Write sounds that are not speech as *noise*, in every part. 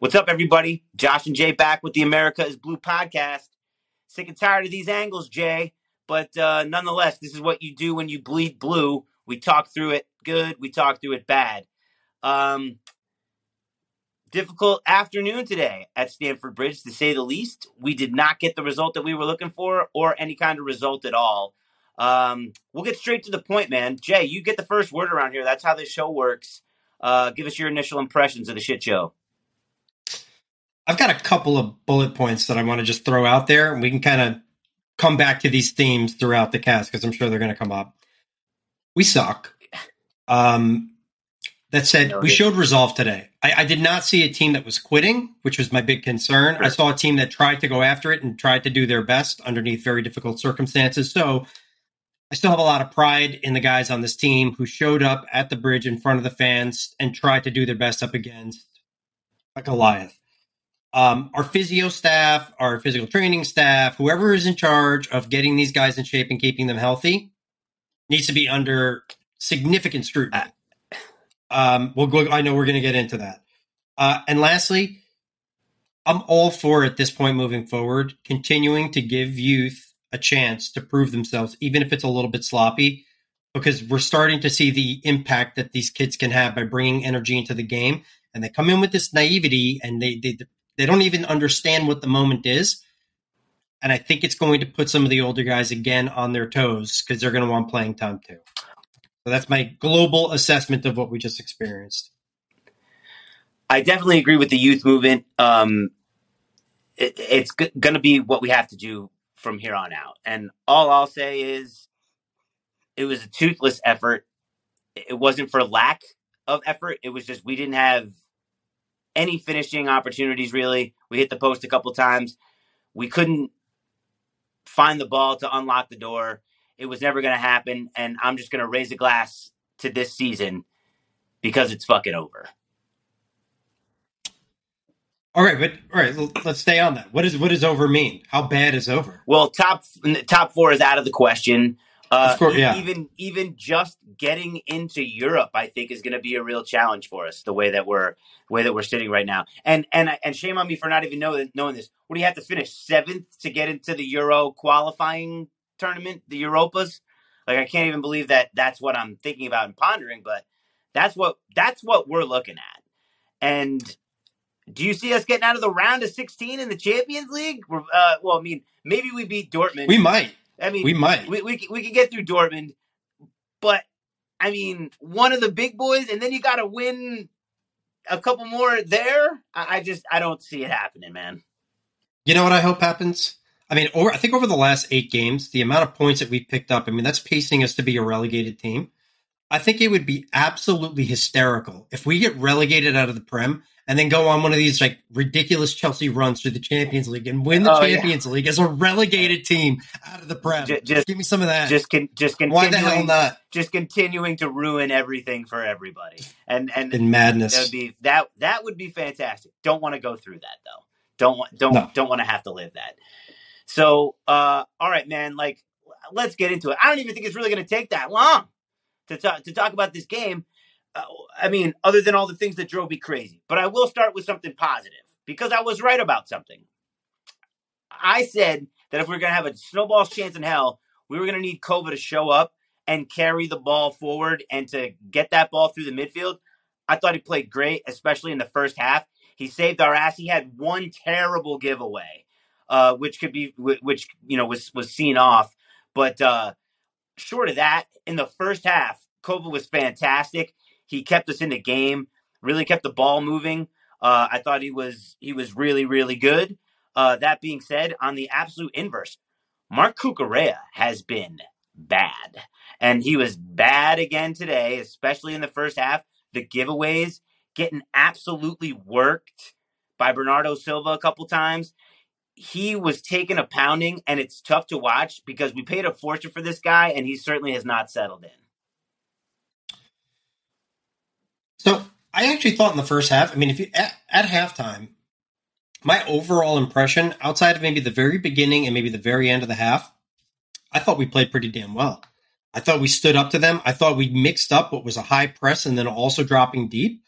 What's up, everybody? Josh and Jay back with the America is Blue podcast. Sick and tired of these angles, Jay. But uh, nonetheless, this is what you do when you bleed blue. We talk through it good, we talk through it bad. Um, difficult afternoon today at Stamford Bridge, to say the least. We did not get the result that we were looking for or any kind of result at all. Um, we'll get straight to the point, man. Jay, you get the first word around here. That's how this show works. Uh, give us your initial impressions of the shit show. I've got a couple of bullet points that I want to just throw out there, and we can kind of come back to these themes throughout the cast because I'm sure they're going to come up. We suck. Um, that said, we showed resolve today. I, I, did not see a team that was quitting, which was my big concern. I saw a team that tried to go after it and tried to do their best underneath very difficult circumstances. So I still have a lot of pride in the guys on this team who showed up at the bridge in front of the fans and tried to do their best up against a Goliath um, our physio staff, our physical training staff, whoever is in charge of getting these guys in shape and keeping them healthy, needs to be under significant scrutiny. Um, we'll go. I know we're going to get into that. Uh, and lastly, I'm all for at this point moving forward, continuing to give youth a chance to prove themselves, even if it's a little bit sloppy, because we're starting to see the impact that these kids can have by bringing energy into the game. And they come in with this naivety, and they they they don't even understand what the moment is. And I think it's going to put some of the older guys again on their toes because they're going to want playing time too. So that's my global assessment of what we just experienced. I definitely agree with the youth movement. Um, it, it's g- going to be what we have to do from here on out. And all I'll say is it was a toothless effort. It wasn't for lack of effort. It was just we didn't have any finishing opportunities really. We hit the post a couple times. We couldn't find the ball to unlock the door. It was never going to happen. And I'm just going to raise a glass to this season because it's fucking over. All right, but all right, let's stay on that. What does what does over mean? How bad is over? Well, top top four is out of the question. Uh, course, yeah. Even even just getting into Europe, I think, is going to be a real challenge for us. The way that we're way that we're sitting right now, and and and shame on me for not even knowing knowing this. What do you have to finish seventh to get into the Euro qualifying tournament, the Europas? Like I can't even believe that that's what I'm thinking about and pondering. But that's what that's what we're looking at. And do you see us getting out of the round of 16 in the Champions League? Uh, well, I mean, maybe we beat Dortmund. We might. I mean, we might. We, we, we can get through Dortmund, but I mean, one of the big boys, and then you got to win a couple more there. I, I, just I don't see it happening, man. You know what I hope happens? I mean, over I think over the last eight games, the amount of points that we picked up, I mean, that's pacing us to be a relegated team. I think it would be absolutely hysterical if we get relegated out of the Prem and then go on one of these like ridiculous Chelsea runs through the Champions League and win the oh, Champions yeah. League as a relegated team out of the Prem. Just, just give me some of that. Just con- just continuing, Why the hell not? Just continuing to ruin everything for everybody. And and in madness. That would be that that would be fantastic. Don't want to go through that though. Don't want don't no. don't want to have to live that. So uh all right, man, like let's get into it. I don't even think it's really going to take that long to talk to talk about this game. I mean, other than all the things that drove me crazy. But I will start with something positive because I was right about something. I said that if we are going to have a snowball's chance in hell, we were going to need Kova to show up and carry the ball forward and to get that ball through the midfield. I thought he played great, especially in the first half. He saved our ass. He had one terrible giveaway, uh, which could be, which you know was was seen off. But uh, short of that, in the first half, Kova was fantastic. He kept us in the game, really kept the ball moving. Uh, I thought he was he was really really good. Uh, that being said, on the absolute inverse, Marc Cucurella has been bad, and he was bad again today, especially in the first half. The giveaways getting absolutely worked by Bernardo Silva a couple times. He was taking a pounding, and it's tough to watch because we paid a fortune for this guy, and he certainly has not settled in. So I actually thought in the first half. I mean, if you at, at halftime, my overall impression, outside of maybe the very beginning and maybe the very end of the half, I thought we played pretty damn well. I thought we stood up to them. I thought we mixed up what was a high press and then also dropping deep.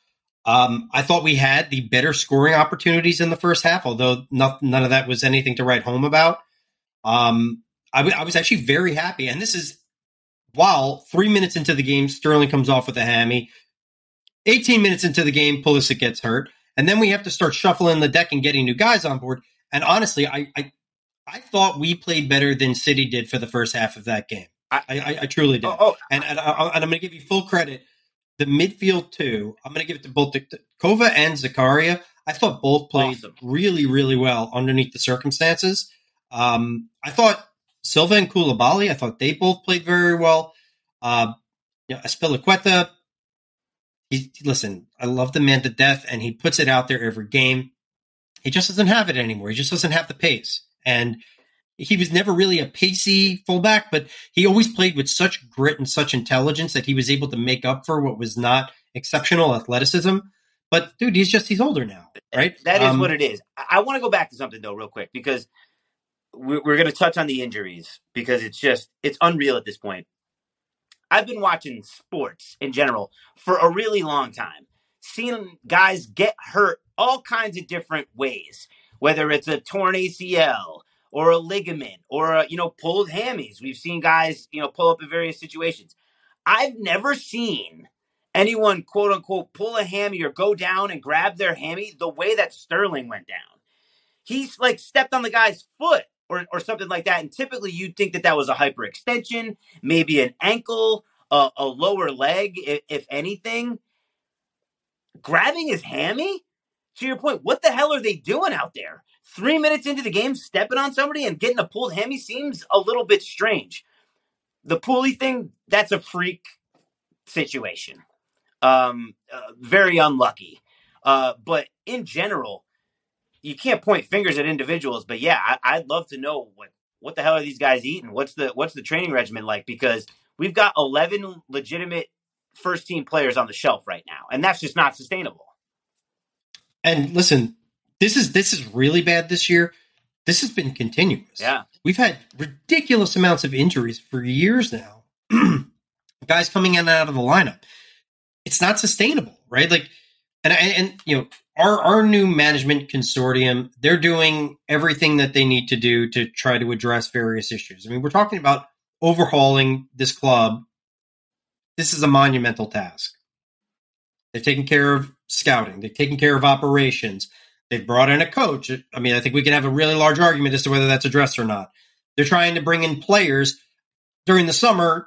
Um, I thought we had the better scoring opportunities in the first half, although not, none of that was anything to write home about. Um, I, w- I was actually very happy, and this is while three minutes into the game, Sterling comes off with a hammy. 18 minutes into the game, Pulisic gets hurt. And then we have to start shuffling the deck and getting new guys on board. And honestly, I, I, I thought we played better than City did for the first half of that game. I, I, I truly did. Oh, oh. And, and, I, and I'm going to give you full credit. The midfield too. I'm going to give it to both the, Kova and Zakaria. I thought both played awesome. really, really well underneath the circumstances. Um, I thought Silva and Koulibaly, I thought they both played very well. Uh, you know, Azpilicueta, he, listen, I love the man to death, and he puts it out there every game. He just doesn't have it anymore. He just doesn't have the pace. And he was never really a pacey fullback, but he always played with such grit and such intelligence that he was able to make up for what was not exceptional athleticism. But dude, he's just he's older now, right? That is um, what it is. I, want to go back to something though, real quick, because we're, we're going to touch on the injuries because it's just it's unreal at this point. I've been watching sports in general for a really long time, seeing guys get hurt all kinds of different ways, whether it's a torn ACL or a ligament or a, you know pulled hammies. We've seen guys you know pull up in various situations. I've never seen anyone quote unquote pull a hammy or go down and grab their hammy the way that Sterling went down. He's like stepped on the guy's foot or, or something like that. And typically you'd think that that was a hyperextension, maybe an ankle, uh, a lower leg, if, if anything. Grabbing his hammy? To your point, what the hell are they doing out there? Three minutes into the game, stepping on somebody and getting a pulled hammy seems a little bit strange. The pulley thing, that's a freak situation. Um, uh, very unlucky. Uh, but in general, you can't point fingers at individuals, but yeah, I, would love to know what what the hell are these guys eating? What's the what's the training regimen like? Because we've got eleven legitimate first team players on the shelf right now, and that's just not sustainable. And listen, this is this is really bad this year. This has been continuous. Yeah, we've had ridiculous amounts of injuries for years now. *clears throat* guys coming in and out of the lineup. It's not sustainable, right? Like, and and you know, our our new management consortium they're doing everything that they need to do to try to address various issues. I mean, we're talking about overhauling this club. This is a monumental task. They've taken care of scouting. They've taken care of operations. They've brought in a coach. I mean, I think we can have a really large argument as to whether that's addressed or not. They're trying to bring in players during the summer.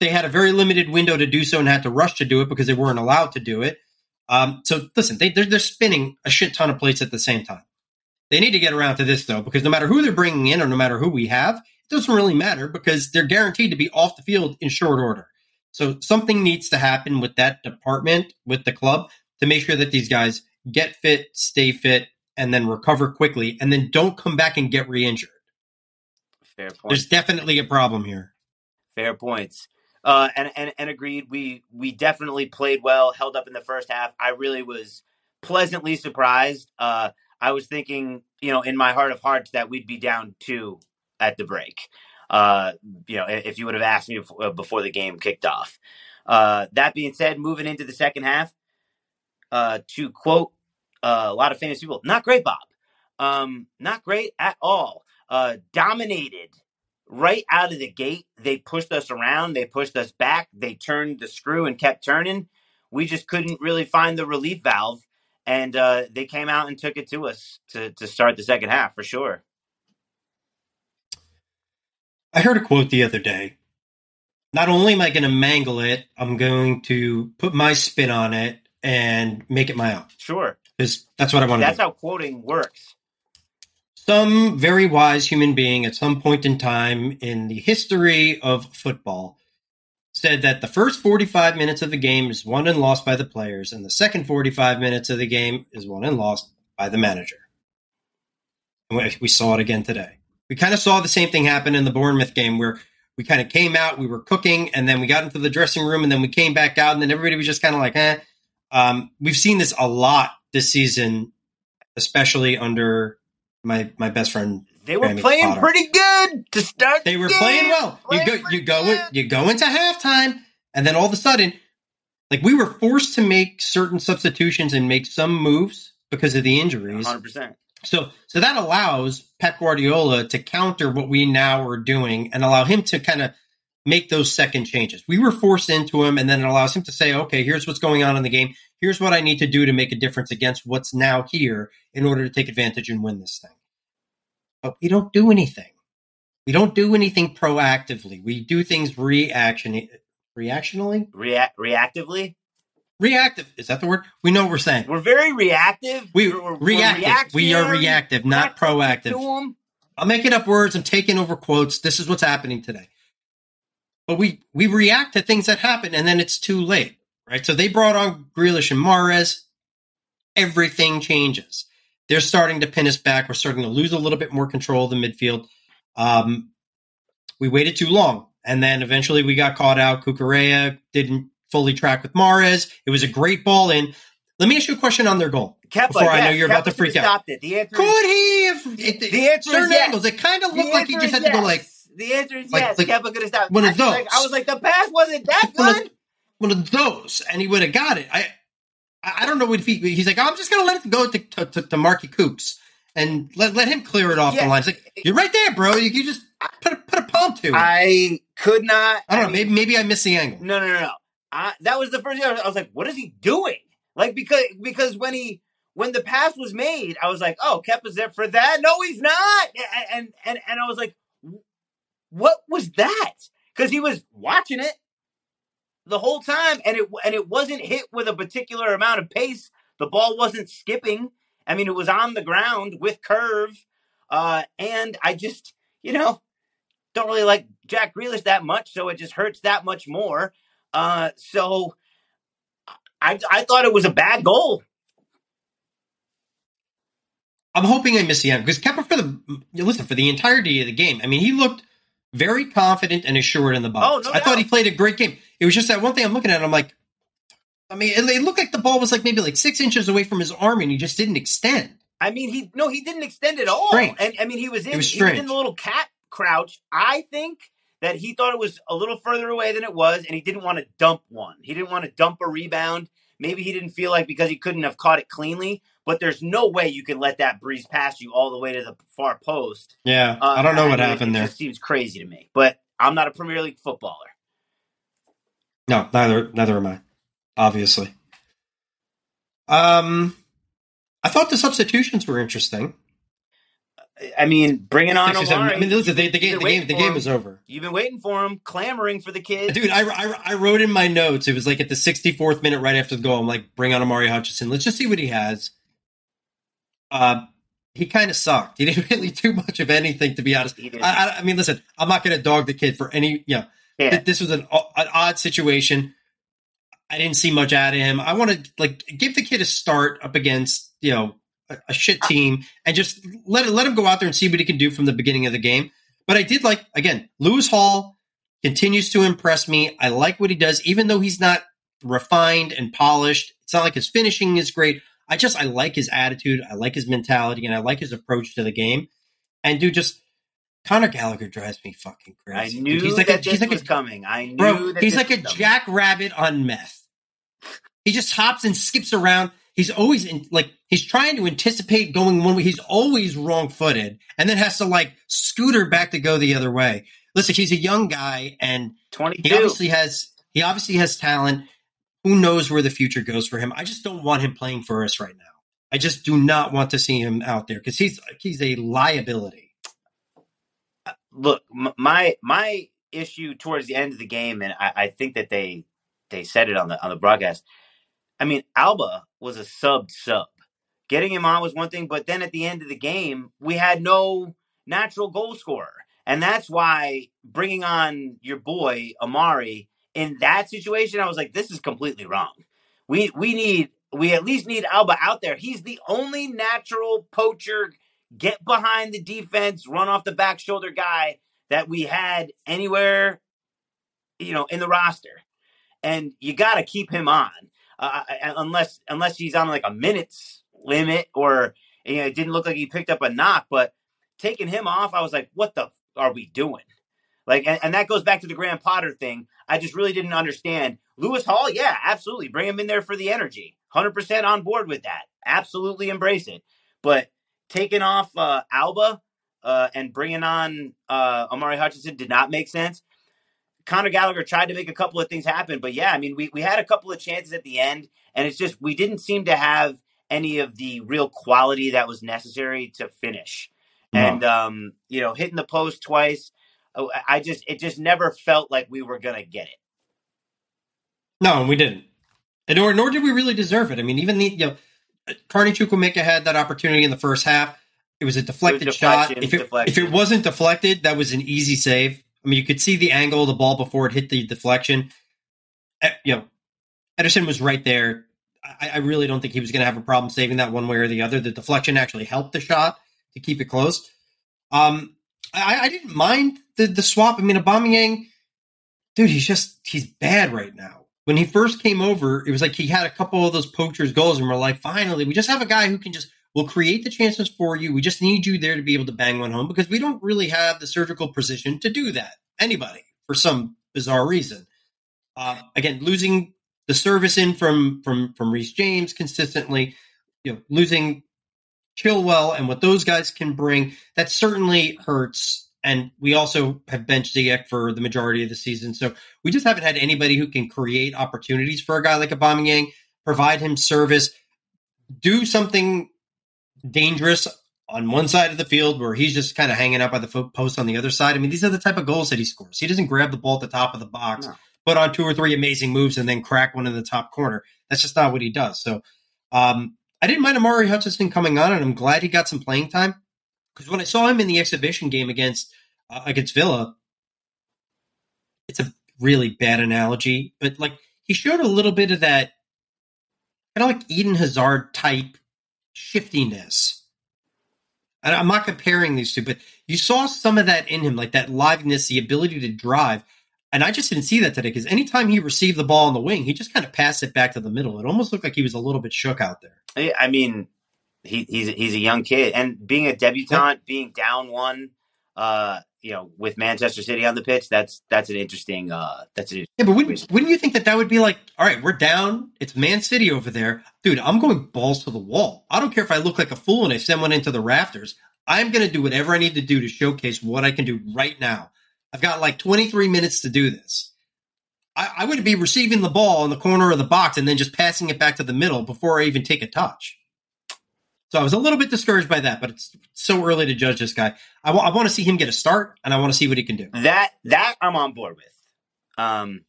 They had a very limited window to do so and had to rush to do it because they weren't allowed to do it. Um, so listen, they, they're, they're spinning a shit ton of plates at the same time. They need to get around to this though, because no matter who they're bringing in or no matter who we have, it doesn't really matter because they're guaranteed to be off the field in short order. So something needs to happen with that department, with the club, to make sure that these guys get fit, stay fit, and then recover quickly, and then don't come back and get re-injured. Fair point. There's definitely a problem here. Fair points. Uh, and, and and agreed. We we definitely played well, held up in the first half. I really was pleasantly surprised. Uh, I was thinking, you know, in my heart of hearts, that we'd be down two at the break. Uh, you know, if you would have asked me before, uh, before the game kicked off. Uh, that being said, moving into the second half, uh, to quote uh, a lot of famous people, not great, Bob. Um, not great at all. Uh, dominated right out of the gate, they pushed us around, they pushed us back, they turned the screw and kept turning. We just couldn't really find the relief valve, and uh, they came out and took it to us to to start the second half for sure. I heard a quote the other day. Not only am I going to mangle it, I'm going to put my spin on it and make it my own. Sure. Because that's what I want to That's do. how quoting works some very wise human being at some point in time in the history of football said that the first 45 minutes of the game is won and lost by the players, and the second 45 minutes of the game is won and lost by the manager. And we saw it again today. We kind of saw the same thing happen in the Bournemouth game where we kind of came out, we were cooking, and then we got into the dressing room, and then we came back out, and then everybody was just kind of like, eh. Um, we've seen this a lot this season, especially under my my best friend. They were Grammy playing Potter. pretty good to start. They were game. playing well. Playing you go you go good. you go into halftime, and then all of a sudden, like we were forced to make certain substitutions and make some moves because of the injuries. 100%. So, so that allows Pep Guardiola to counter what we now are doing and allow him to kind of make those second changes. We were forced into him, and then it allows him to say, okay, here's what's going on in the game. Here's what I need to do to make a difference against what's now here in order to take advantage and win this thing. But we don't do anything. We don't do anything proactively. We do things reaction reactionally. React reactively. Reactive is that the word? We know what we're saying. We're very reactive. We we're, reactive. We're we are reactive, not proactive. I'm making up words. I'm taking over quotes. This is what's happening today. But we we react to things that happen, and then it's too late, right? So they brought on Grealish and Mahrez. Everything changes. They're starting to pin us back. We're starting to lose a little bit more control of the midfield. Um, we waited too long, and then eventually we got caught out. Cucurella didn't fully track with Mahrez. It was a great ball in. Let me ask you a question on their goal. Before yes, I know you're about to freak out. It. The answer Could is, he have it, The answer certain is yes. angles? It kind of the looked like he answer just is had to go yes. like The answer is like- yes. like Kepa could have stopped. one of I, was like, those. I was like, the pass wasn't that *laughs* One of- good. one of those, and he would have got it. I I I don't know if he he's like, oh, I'm just gonna let it go to to, to, to Marky Kooks and let let him clear it off Yeah. the line. It's like you're right there, bro. You can just put a, put a palm to it. I, I could not. I don't know. mean, Maybe maybe I missed the angle. No, no, no, no. I, that was the first thing I was, I was like, what is he doing? Like because because when he when the pass was made, I was like, oh, Kepa's there for that. No, he's not. And and, and I was like, what was that? Because he was watching it the whole time, and it and it wasn't hit with a particular amount of pace. The ball wasn't skipping. I mean, it was on the ground with curve, uh, and I just you know don't really like Jack Grealish that much, so it just hurts that much more. Uh, so I I thought it was a bad goal. I'm hoping I missed the angle because Kepa for the listen for the entirety of the game. I mean, he looked very confident and assured in the box. Oh, no I thought he played a great game. It was just that one thing I'm looking at. I'm like, I mean, it, it looked like the ball was like maybe like six inches away from his arm, and he just didn't extend. I mean, he no, he didn't extend at all. Strange. And I mean, he was in was he was in the little cat crouch. I think that he thought it was a little further away than it was, and he didn't want to dump one. He didn't want to dump a rebound. Maybe he didn't feel like because he couldn't have caught it cleanly. But there's no way you can let that breeze past you all the way to the far post. Yeah, Uh, I don't know what mean, happened it there. Just seems crazy to me. But I'm not a Premier League footballer. No, neither neither am I. Obviously. Um, I thought the substitutions were interesting. I mean, bringing on Six Omari. I mean, listen, the, the game, the game, the game is over. You've been waiting for him, clamoring for the kid. Dude, I, I, I wrote in my notes. It was like at the 64th minute, right after the goal. I'm like, bring on Omari Hutchinson. Let's just see what he has. Uh, he kind of sucked. He didn't *laughs* really do much of anything, to be honest. I, I, I mean, listen, I'm not going to dog the kid for any. You know, yeah. th- this was an, an odd situation. I didn't see much out of him. I want to like give the kid a start up against you know a, a shit uh, team and just let it, let him go out there and see what he can do from the beginning of the game. But I did like again, Lewis Hall continues to impress me. I like what he does, even though he's not refined and polished. It's not like his finishing is great. I just I like his attitude, I like his mentality, and I like his approach to the game. And dude, just Conor Gallagher drives me fucking crazy. I knew Dude, he's like that a, he's like was a coming. I knew bro. that He's like a jackrabbit on meth. He just hops and skips around. He's always in, like he's trying to anticipate going one way. He's always wrong footed, and then has to like scooter back to go the other way. Listen, he's a young guy, and he obviously has he obviously has talent. Who knows where the future goes for him? I just don't want him playing for us right now. I just do not want to see him out there because he's he's a liability. Look, my my issue towards the end of the game, and I, I think that they they said it on the on the broadcast. I mean, Auba was a sub sub. Getting him on was one thing, but then at the end of the game, we had no natural goal scorer, and that's why bringing on your boy Omari in that situation, I was like, this is completely wrong. We we need we at least need Auba out there. He's the only natural poacher, get behind the defense, run off the back shoulder guy that we had anywhere, you know, in the roster, and you got to keep him on, uh, unless unless he's on like a minutes limit or you know, it didn't look like he picked up a knock, but taking him off, I was like, what the f- are we doing? Like, and, and, that goes back to the Graham Potter thing. I just really didn't understand. Lewis Hall, yeah, absolutely. Bring him in there for the energy. 100% on board with that. Absolutely embrace it. But taking off uh, Auba uh, and bringing on uh, Omari Hutchinson did not make sense. Conor Gallagher tried to make a couple of things happen, but yeah, I mean, we, we had a couple of chances at the end, and it's just we didn't seem to have any of the real quality that was necessary to finish. No. And um, you know, hitting the post twice, oh, I just it just never felt like we were gonna get it. No, we didn't, and nor nor did we really deserve it. I mean, even the you know, Carney Chukwuemeka had that opportunity in the first half. It was a deflected was shot. If it if it wasn't deflected, that was an easy save. I mean, you could see the angle of the ball before it hit the deflection. Eh, you know, Ederson was right there. I, I really don't think he was going to have a problem saving that one way or the other. The deflection actually helped the shot to keep it close. Um, I, I didn't mind the the swap. I mean, Aubameyang, dude, he's just he's bad right now. When he first came over, it was like he had a couple of those poachers goals, and we're like, finally, we just have a guy who can just will create the chances for you. We just need you there to be able to bang one home because we don't really have the surgical precision to do that. Anybody for some bizarre reason. Uh, again, losing the service in from from from Reece James consistently, you know, losing Chilwell and what those guys can bring, that certainly hurts. And we also have benched Ziyech for the majority of the season. So we just haven't had anybody who can create opportunities for a guy like Aubameyang, provide him service, do something dangerous on one side of the field where he's just kind of hanging out by the post on the other side. I mean, these are the type of goals that he scores. He doesn't grab the ball at the top of the box, no. put on two or three amazing moves, and then crack one in the top corner. That's just not what he does. So um, I didn't mind Omari Hutchinson coming on, and I'm glad he got some playing time because when I saw him in the exhibition game against against Villa, it's a really bad analogy, but like he showed a little bit of that kind of like Eden Hazard type shiftiness. And I'm not comparing these two, but you saw some of that in him, like that liveness, the ability to drive. And I just didn't see that today because anytime he received the ball on the wing, he just kind of passed it back to the middle. It almost looked like he was a little bit shook out there. I mean, he, he's he's a young kid, and being a debutant, being down one, uh, you know, with Manchester City on the pitch, that's that's an interesting. Uh, that's an yeah. But wouldn't, wouldn't you think that that would be like, all right, we're down. It's Man City over there, dude. I'm going balls to the wall. I don't care if I look like a fool and I send one into the rafters. I'm going to do whatever I need to do to showcase what I can do right now. I've got like 23 minutes to do this. I, I would be receiving the ball in the corner of the box and then just passing it back to the middle before I even take a touch. So I was a little bit discouraged by that, but it's so early to judge this guy. I, w- I want to see him get a start, and I want to see what he can do. That that I'm on board with. Um,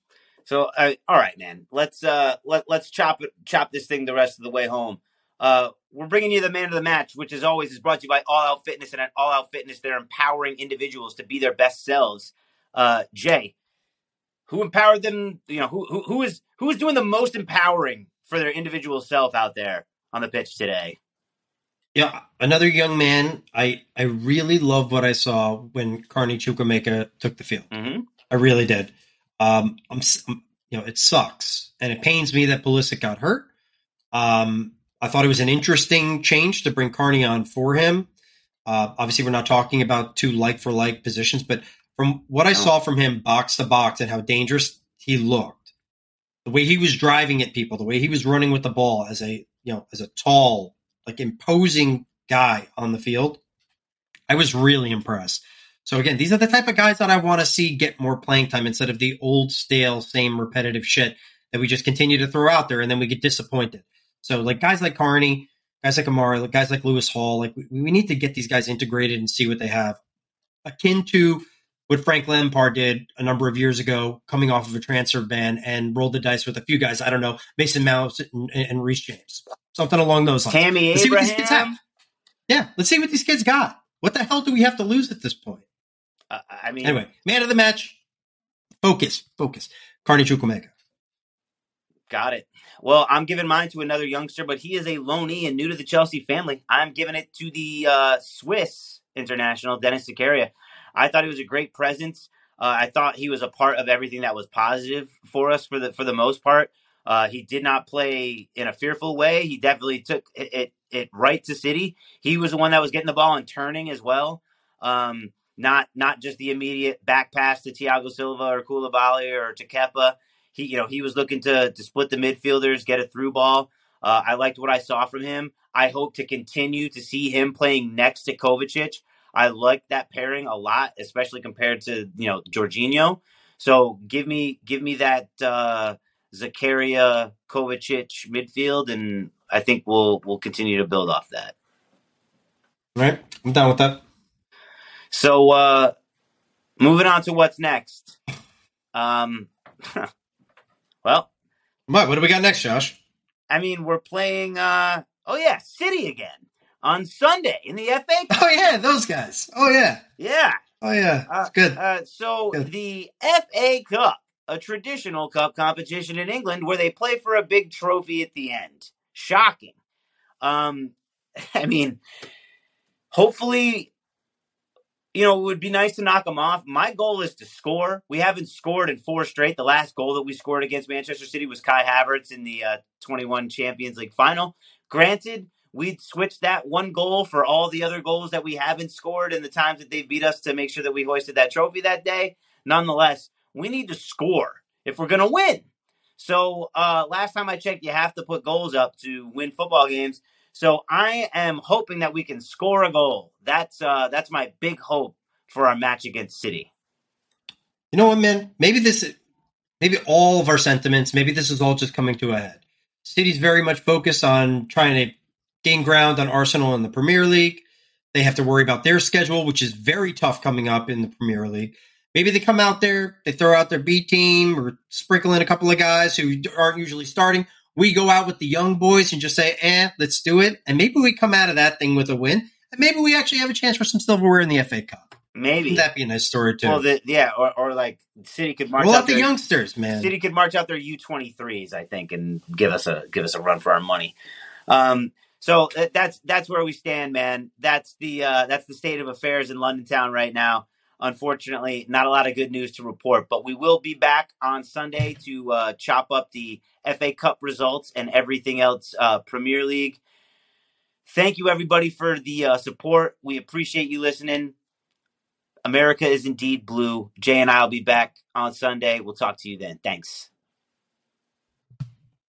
so uh, all right, man. Let's uh let let's chop it chop this thing the rest of the way home. Uh, we're bringing you the man of the match, which as always is brought to you by All Out Fitness, and at All Out Fitness, they're empowering individuals to be their best selves. Uh, Jay, who empowered them? You know, who who who is who is doing the most empowering for their individual self out there on the pitch today? Yeah, another young man. I I really love what I saw when Carney Chukwuemeka took the field. Mm-hmm. I really did. Um, I'm, I'm, you know, it sucks and it pains me that Pulisic got hurt. Um, I thought it was an interesting change to bring Carney on for him. Uh, obviously, we're not talking about two like for like positions, but from what I saw from him box to box and how dangerous he looked, the way he was driving at people, the way he was running with the ball as a you know as a tall like imposing guy on the field. I was really impressed. So again, these are the type of guys that I want to see get more playing time instead of the old stale, same repetitive shit that we just continue to throw out there and then we get disappointed. So like guys like Carney, guys like Omari, guys like Lewis Hall, like we, we need to get these guys integrated and see what they have. Akin to what Frank Lampard did a number of years ago, coming off of a transfer ban and rolled the dice with a few guys. I don't know, Mason Mount and, and Reece James something along those lines. Tammy let's Abraham. See what these kids have. Yeah, let's see what these kids got. What the hell do we have to lose at this point? Uh, I mean, anyway, man of the match. Focus, focus. Carney Chukwuemeka. Got it. Well, I'm giving mine to another youngster, but he is a loanee and new to the Chelsea family. I'm giving it to the uh, Swiss international, Denis Zakaria. I thought he was a great presence. Uh, I thought he was a part of everything that was positive for us for the for the most part. Uh, he did not play in a fearful way. He definitely took it, it, it, right to City. He was the one that was getting the ball and turning as well. Um, not not just the immediate back pass to Thiago Silva or Koulibaly or to Kepa. He, you know, he was looking to to split the midfielders, get a through ball. Uh, I liked what I saw from him. I hope to continue to see him playing next to Kovacic. I like that pairing a lot, especially compared to you know Jorginho. So give me give me that uh, Zakaria Kovacic midfield, and I think we'll we'll continue to build off that. All right, I'm down with that. So uh, moving on to what's next. Um, *laughs* well, what what do we got next, Josh? I mean, we're playing. Uh, oh yeah, City again on Sunday in the FA. Cup. Oh yeah, those guys. Oh yeah, yeah. Oh yeah, uh, good. Uh, so good. the FA Cup, a traditional cup competition in England, where they play for a big trophy at the end. Shocking. Um, *laughs* I mean, hopefully you know, it would be nice to knock them off. My goal is to score. We haven't scored in four straight. The last goal that we scored against Manchester City was Kai Havertz in the uh, 21 Champions League final. Granted, we'd switch that one goal for all the other goals that we haven't scored and the times that they beat us to make sure that we hoisted that trophy that day. Nonetheless, we need to score if we're going to win. So uh, last time I checked, you have to put goals up to win football games. So I am hoping that we can score a goal. That's uh, that's my big hope for our match against City. You know what, man? Maybe this, maybe all of our sentiments, maybe this is all just coming to a head. City's very much focused on trying to gain ground on Arsenal in the Premier League. They have to worry about their schedule, which is very tough coming up in the Premier League. Maybe they come out there, they throw out their B team or sprinkle in a couple of guys who aren't usually starting we go out with the young boys and just say, eh, let's do it. And maybe we come out of that thing with a win. And maybe we actually have a chance for some silverware in the FA Cup. Maybe Wouldn't that be a nice story too. Well, the, yeah, or, or like City could march. Out the their, youngsters, man. City could march out their U twenty threes, I think, and give us a give us a run for our money. Um, so uh, that's that's where we stand, man. That's the uh, that's the state of affairs in London town right now. Unfortunately, not a lot of good news to report, but we will be back on Sunday to uh, chop up the FA Cup results and everything else uh, Premier League. Thank you, everybody, for the uh, support. We appreciate you listening. America is indeed blue. Jay and I will be back on Sunday. We'll talk to you then. Thanks.